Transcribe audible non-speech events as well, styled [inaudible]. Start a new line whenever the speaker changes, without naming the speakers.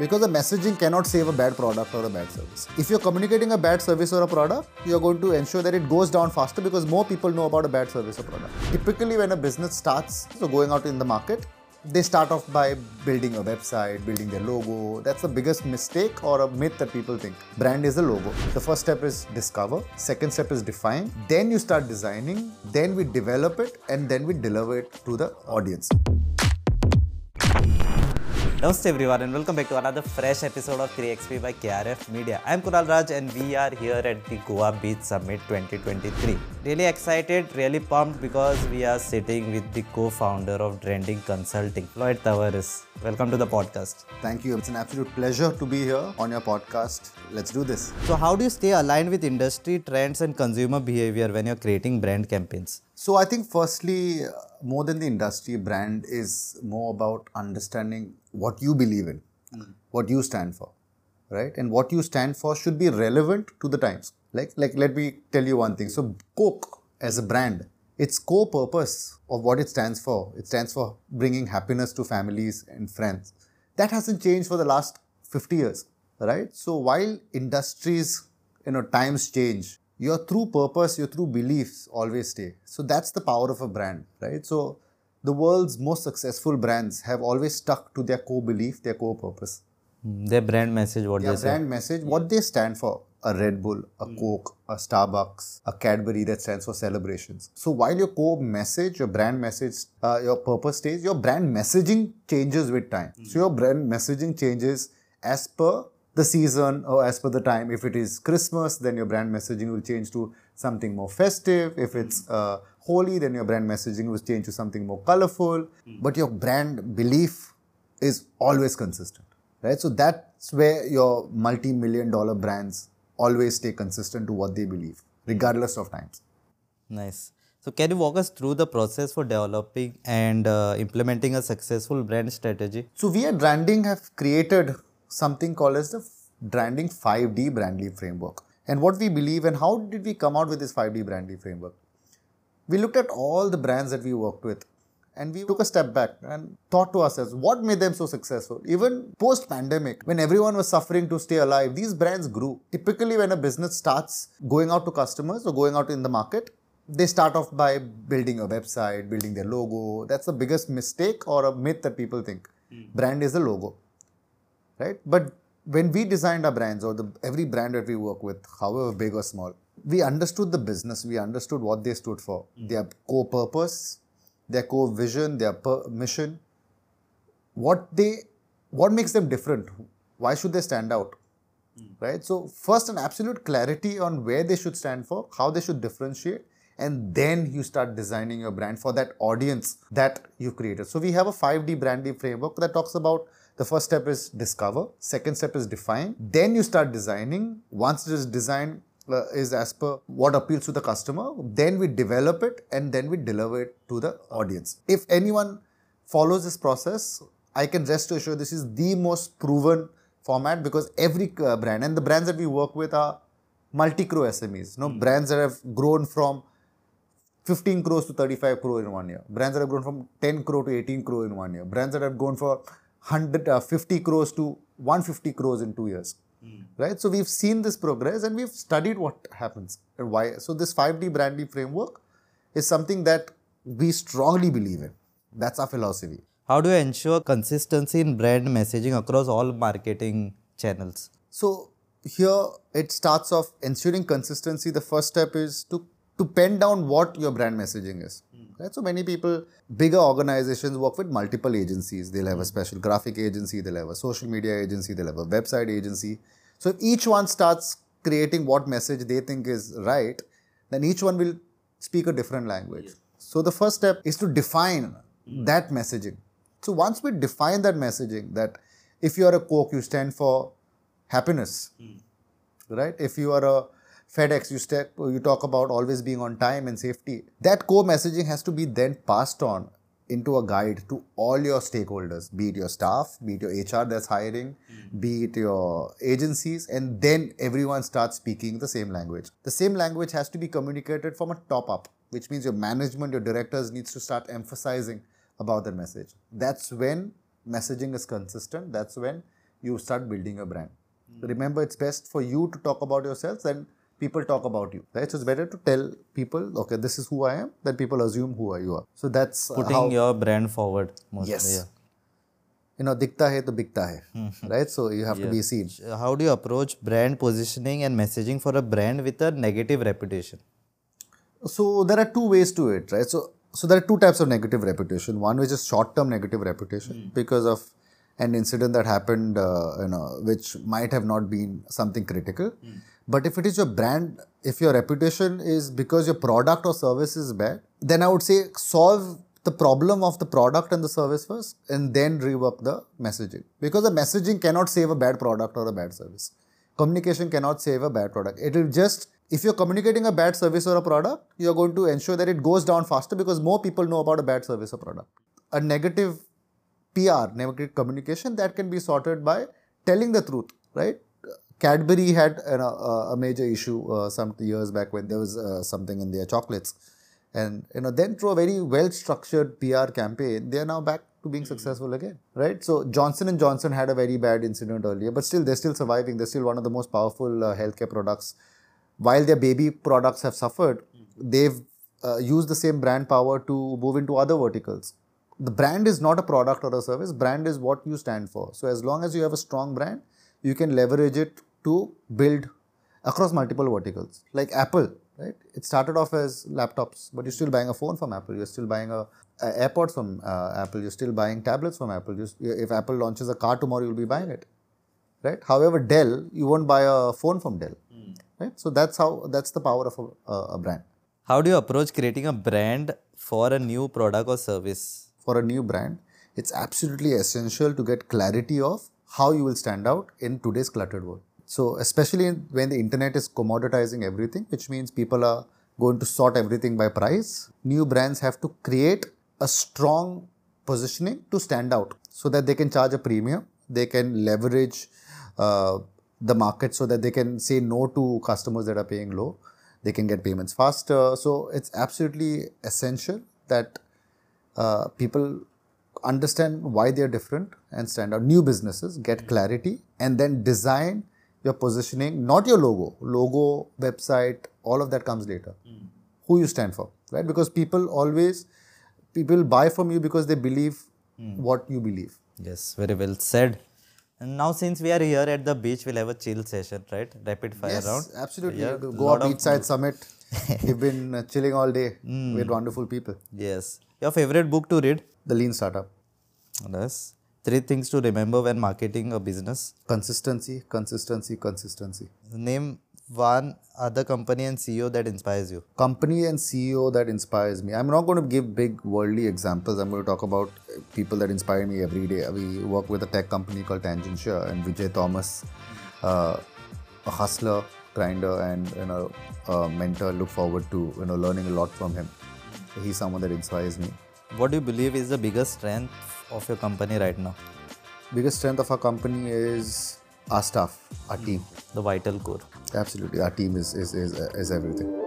Because the messaging cannot save a bad product or a bad service. If you're communicating a bad service or a product, you're going to ensure that it goes down faster because more people know about a bad service or product. Typically, when a business starts, so going out in the market, they start off by building a website, building their logo. That's the biggest mistake or a myth that people think. Brand is a logo. The first step is discover, second step is define, then you start designing, then we develop it, and then we deliver it to the audience.
Namaste everyone and welcome back to another fresh episode of 3XP by KRF Media. I'm Kunal Raj and we are here at the Goa Beach Summit 2023. Really excited, really pumped because we are sitting with the co-founder of Trending Consulting, Floyd Tavares. Welcome to the podcast.
Thank you. It's an absolute pleasure to be here on your podcast. Let's do this.
So how do you stay aligned with industry trends and consumer behavior when you're creating brand campaigns?
So I think firstly, uh, more than the industry, brand is more about understanding what you believe in, hmm. what you stand for, right? And what you stand for should be relevant to the times. Like, like let me tell you one thing. So Coke as a brand, its core purpose of what it stands for, it stands for bringing happiness to families and friends. That hasn't changed for the last 50 years, right? So while industries, you know, times change, your true purpose, your true beliefs always stay. So that's the power of a brand, right? So the world's most successful brands have always stuck to their core belief, their core purpose.
Hmm, Their brand message, what
Their
they say.
message, what they stand for. A Red Bull, a Coke, a Starbucks, a Cadbury that stands for celebrations. So while your core message, your brand message, uh, your purpose stays, your brand messaging changes with time. So your brand messaging changes as per the season or as per the time. If it is Christmas, then your brand messaging will change to something more festive. If it's uh, Holi, then your brand messaging will change to something more colorful. But your brand belief is always consistent, right? So that's where your multi-million dollar brands always stay consistent to what they believe, regardless of times.
Nice. So can you walk us through the process for developing and uh, implementing a successful brand strategy?
So we at Branding have created something called as the Branding 5D Brandly framework. And what we believe and how did we come out with this 5D Brandly framework? We looked at all the brands that we worked with and we took a step back and thought to ourselves what made them so successful? Even post pandemic when everyone was suffering to stay alive these brands grew. Typically when a business starts going out to customers or going out in the market they start off by building a website building their logo. That's the biggest mistake or a myth that people think. Hmm. Brand is the logo right? But when we designed our brands or the every brand that we work with however big or small we understood the business we understood what they stood for. Mm-hmm. Their core purpose their core vision their per- mission what they what makes them different? Why should they stand out? Mm. Right? So first an absolute clarity on where they should stand for how they should differentiate and then you start designing your brand for that audience that you created. So we have a 5d branding framework that talks about the first step is discover. Second step is define. Then you start designing. Once it is designed uh, is as per what appeals to the customer then we develop it and then we deliver it to the audience. If anyone follows this process i can rest assured this is the most proven format because every uh, brand and the brands that we work with are multi-crore smes no brands that have grown from 15 crores to 35 crore in one year. Brands that have grown from 10 crore to 18 crore in one year. Brands that have gone for 100, uh, 50 crores to 150 crores in two years. Right? So we've seen this progress and we've studied what happens and why. So this 5D branding framework is something that we strongly believe in. That's our philosophy.
How do you ensure consistency in brand messaging across all marketing channels?
So here it starts off ensuring consistency. The first step is to to pen down what your brand messaging is. Right? So many people, bigger organizations work with multiple agencies. They'll have a hmm. special graphic agency, they'll have a social media agency, they'll have a website agency. So if each one starts creating what message they think is right, then each one will speak a different language. So the first step is to define hmm. that messaging. So once we define that messaging, that if you are a Coke, you stand for happiness, hmm. right? If you are a FedEx, you step, you talk about always being on time and safety. That core messaging has to be then passed on into a guide to all your stakeholders, be it your staff, be it your HR that's hiring, hmm. be it your agencies, and then everyone starts speaking the same language. The same language has to be communicated from a top up, which means your management, your directors needs to start emphasizing about the message. That's when messaging is consistent. That's when you start building a brand. Hmm. Remember, it's best for you to talk about yourself than people talk about you. Right? So it's better to tell people, okay, this is who I am, than people assume who you are. So that's uh,
Putting
how
your brand forward. Mostly,
Yes.
yeah.
you know, dikta hai to bikta hai, right? So you have to be seen.
How do you approach brand positioning and messaging for a brand with a negative reputation?
So there are two ways to it, right? So so there are two types of negative reputation. One which is short-term negative reputation because of an incident that happened, uh, you know, which might have not been something critical. But if it is your brand, if your reputation is because your product or service is bad, then I would say solve the problem of the product and the service first, and then rework the messaging. Because the messaging cannot save a bad product or a bad service. Communication cannot save a bad product. It will just, if you're communicating a bad service or a product, you're going to ensure that it goes down faster because more people know about a bad service or product. A negative PR, negative communication, that can be sorted by telling the truth, right? Cadbury had know, a- a major issue uh, some years back when there was uh, something in their chocolates. And you know, then through a very well-structured PR campaign, they are now back to being successful again, right? So Johnson and Johnson had a very bad incident earlier, but still they're still surviving. They're still one of the most powerful uh, healthcare products. While their baby products have suffered, they've uh, used the same brand power to move into other verticals. The brand is not a product or a service. Brand is what you stand for. So as long as you have a strong brand, you can leverage it to build across multiple verticals. Like Apple, right? It started off as laptops, but you're still buying a phone from Apple. You're still buying a, a AirPods from uh, Apple. You're still buying tablets from Apple. You, if Apple launches a car tomorrow, you'll be buying it, right? However, Dell, you won't buy a phone from Dell, right? So that's how that's the power of a, a, a brand.
How do you approach creating a brand for a new product or service?
For a new brand, it's absolutely essential to get clarity of how you will stand out in today's cluttered world. So, especially when the internet is commoditizing everything, which means people are going to sort everything by price, new brands have to create a strong positioning to stand out so that they can charge a premium, they can leverage uh, the market so that they can say no to customers that are paying low, they can get payments faster. So, it's absolutely essential that uh, people understand why they're different and stand out. New businesses get hmm. clarity and then design your positioning, not your logo. Logo, website, all of that comes later. Hmm. Who you stand for, right? Because people always people buy from you because they believe hmm. what you believe.
Yes, very well said. And now, since we are here at the beach, we'll have a chill session, right? Rapid fire
Yes,
round.
absolutely.
Yeah,
Go up beachside summit. [laughs] We've been uh, chilling all day with wonderful people.
Yes. Your favorite book to read?
The lean startup.
Yes. Three things to remember when marketing a business.
Consistency, consistency, consistency.
Name one other company and CEO that inspires you.
company and CEO that inspires me. I'm not going to give big worldly examples. I'm going to talk about people that inspire me every day. We work with a tech company called Tangentia and Vijay Thomas, uh, a hustler, grinder, and you know, a mentor. Look forward to you know learning a lot from him. He's someone that inspires me.
What do you believe is the biggest strength of your company right now?
Biggest strength of our company is our staff, our hmm. team.
The vital core.
Absolutely, our team is is is, is everything.